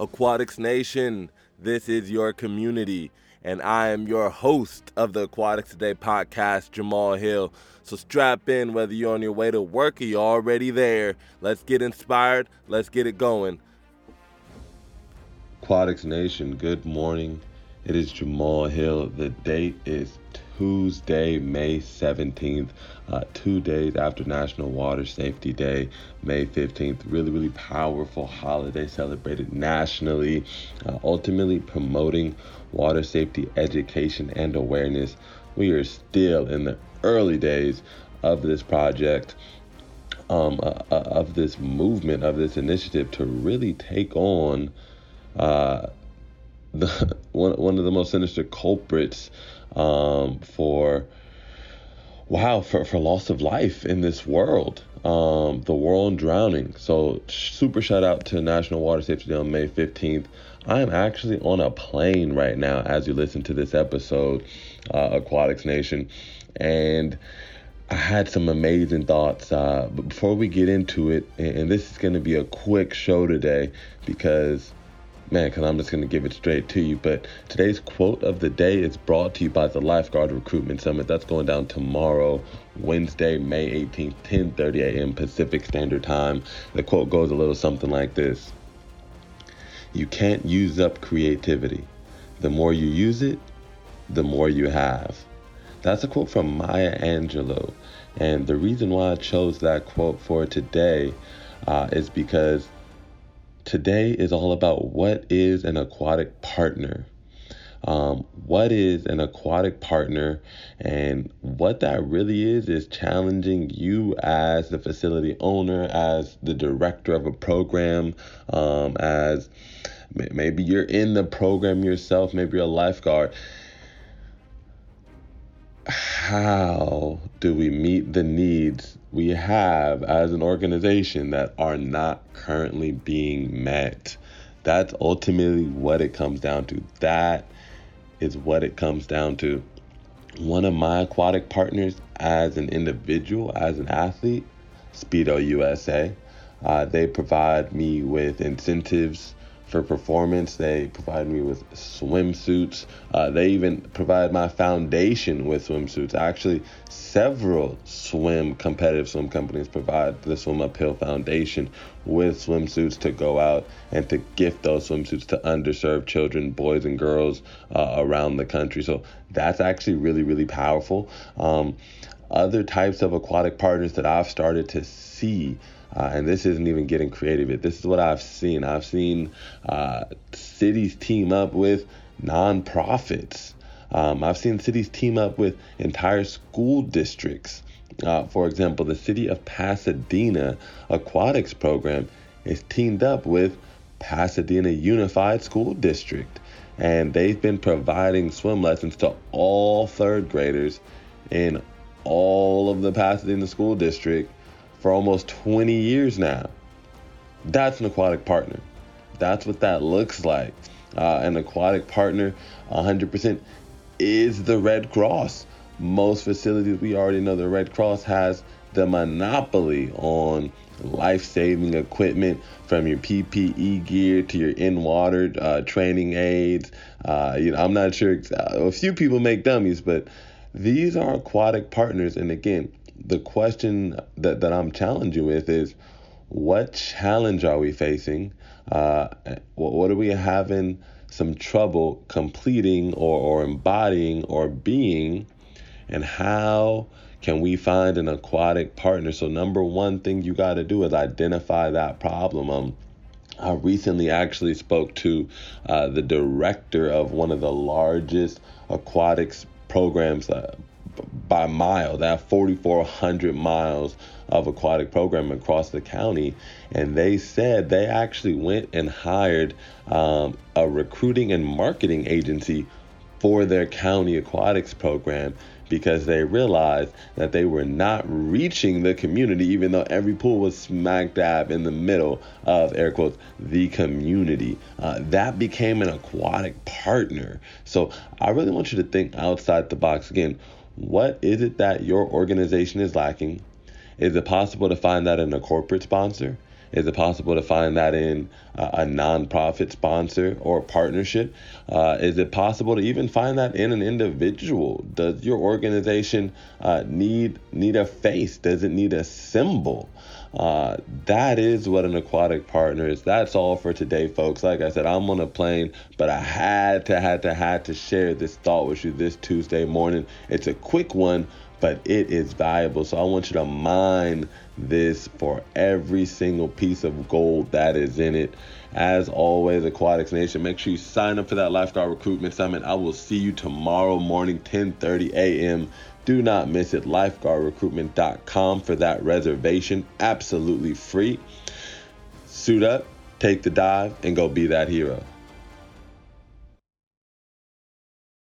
Aquatics Nation, this is your community, and I am your host of the Aquatics Today podcast, Jamal Hill. So strap in whether you're on your way to work or you're already there. Let's get inspired, let's get it going. Aquatics Nation, good morning. It is Jamal Hill. The date is Tuesday, May 17th, uh, two days after National Water Safety Day, May 15th. Really, really powerful holiday celebrated nationally, uh, ultimately promoting water safety education and awareness. We are still in the early days of this project. Um, uh, uh of this movement, of this initiative to really take on uh, the one, one of the most sinister culprits um, for wow for, for loss of life in this world um, the world drowning so super shout out to national water safety day on may 15th i am actually on a plane right now as you listen to this episode uh, aquatics nation and I had some amazing thoughts. Uh, but before we get into it, and this is going to be a quick show today because man, because I'm just going to give it straight to you. But today's quote of the day is brought to you by the Lifeguard Recruitment Summit. That's going down tomorrow, Wednesday, May 18th, 10:30 a.m. Pacific Standard Time. The quote goes a little something like this: "You can't use up creativity. The more you use it, the more you have." That's a quote from Maya Angelou. And the reason why I chose that quote for today uh, is because today is all about what is an aquatic partner. Um, what is an aquatic partner and what that really is is challenging you as the facility owner as the director of a program um, as maybe you're in the program yourself maybe you're a lifeguard how do we meet the needs we have as an organization that are not currently being met? That's ultimately what it comes down to. That is what it comes down to. One of my aquatic partners, as an individual, as an athlete, Speedo USA, uh, they provide me with incentives for performance. They provide me with swimsuits. Uh, they even provide my foundation with swimsuits. Actually, several swim competitive swim companies provide the Swim Uphill Foundation with swimsuits to go out and to gift those swimsuits to underserved children, boys and girls uh, around the country. So that's actually really, really powerful. Um, other types of aquatic partners that I've started to see uh, and this isn't even getting creative. This is what I've seen. I've seen uh, cities team up with nonprofits. Um, I've seen cities team up with entire school districts. Uh, for example, the city of Pasadena aquatics program is teamed up with Pasadena Unified School District, and they've been providing swim lessons to all third graders in all of the Pasadena School District for almost 20 years now. That's an aquatic partner. That's what that looks like. Uh, an aquatic partner, 100%, is the Red Cross. Most facilities, we already know the Red Cross has the monopoly on life saving equipment from your PPE gear to your in water uh, training aids. Uh, you know, I'm not sure. A few people make dummies, but these are aquatic partners. And again, the question that, that I'm challenging with is what challenge are we facing? Uh, what, what are we having some trouble completing or, or embodying or being? And how can we find an aquatic partner? So, number one thing you got to do is identify that problem. Um, I recently actually spoke to uh, the director of one of the largest aquatics programs, by mile, that 4,400 miles of aquatic program across the county. And they said they actually went and hired um, a recruiting and marketing agency for their county aquatics program because they realized that they were not reaching the community, even though every pool was smack dab in the middle of air quotes the community. Uh, that became an aquatic partner. So I really want you to think outside the box again. What is it that your organization is lacking? Is it possible to find that in a corporate sponsor? Is it possible to find that in uh, a nonprofit sponsor or partnership? Uh, is it possible to even find that in an individual? Does your organization uh, need need a face? Does it need a symbol? Uh, that is what an aquatic partner is. That's all for today, folks. Like I said, I'm on a plane, but I had to, had to, had to share this thought with you this Tuesday morning. It's a quick one, but it is valuable. So I want you to mine this for every single piece of gold that is in it. As always, Aquatics Nation, make sure you sign up for that lifeguard recruitment summit. I will see you tomorrow morning, 10:30 a.m. Do not miss it. Lifeguardrecruitment.com for that reservation, absolutely free. Suit up, take the dive, and go be that hero.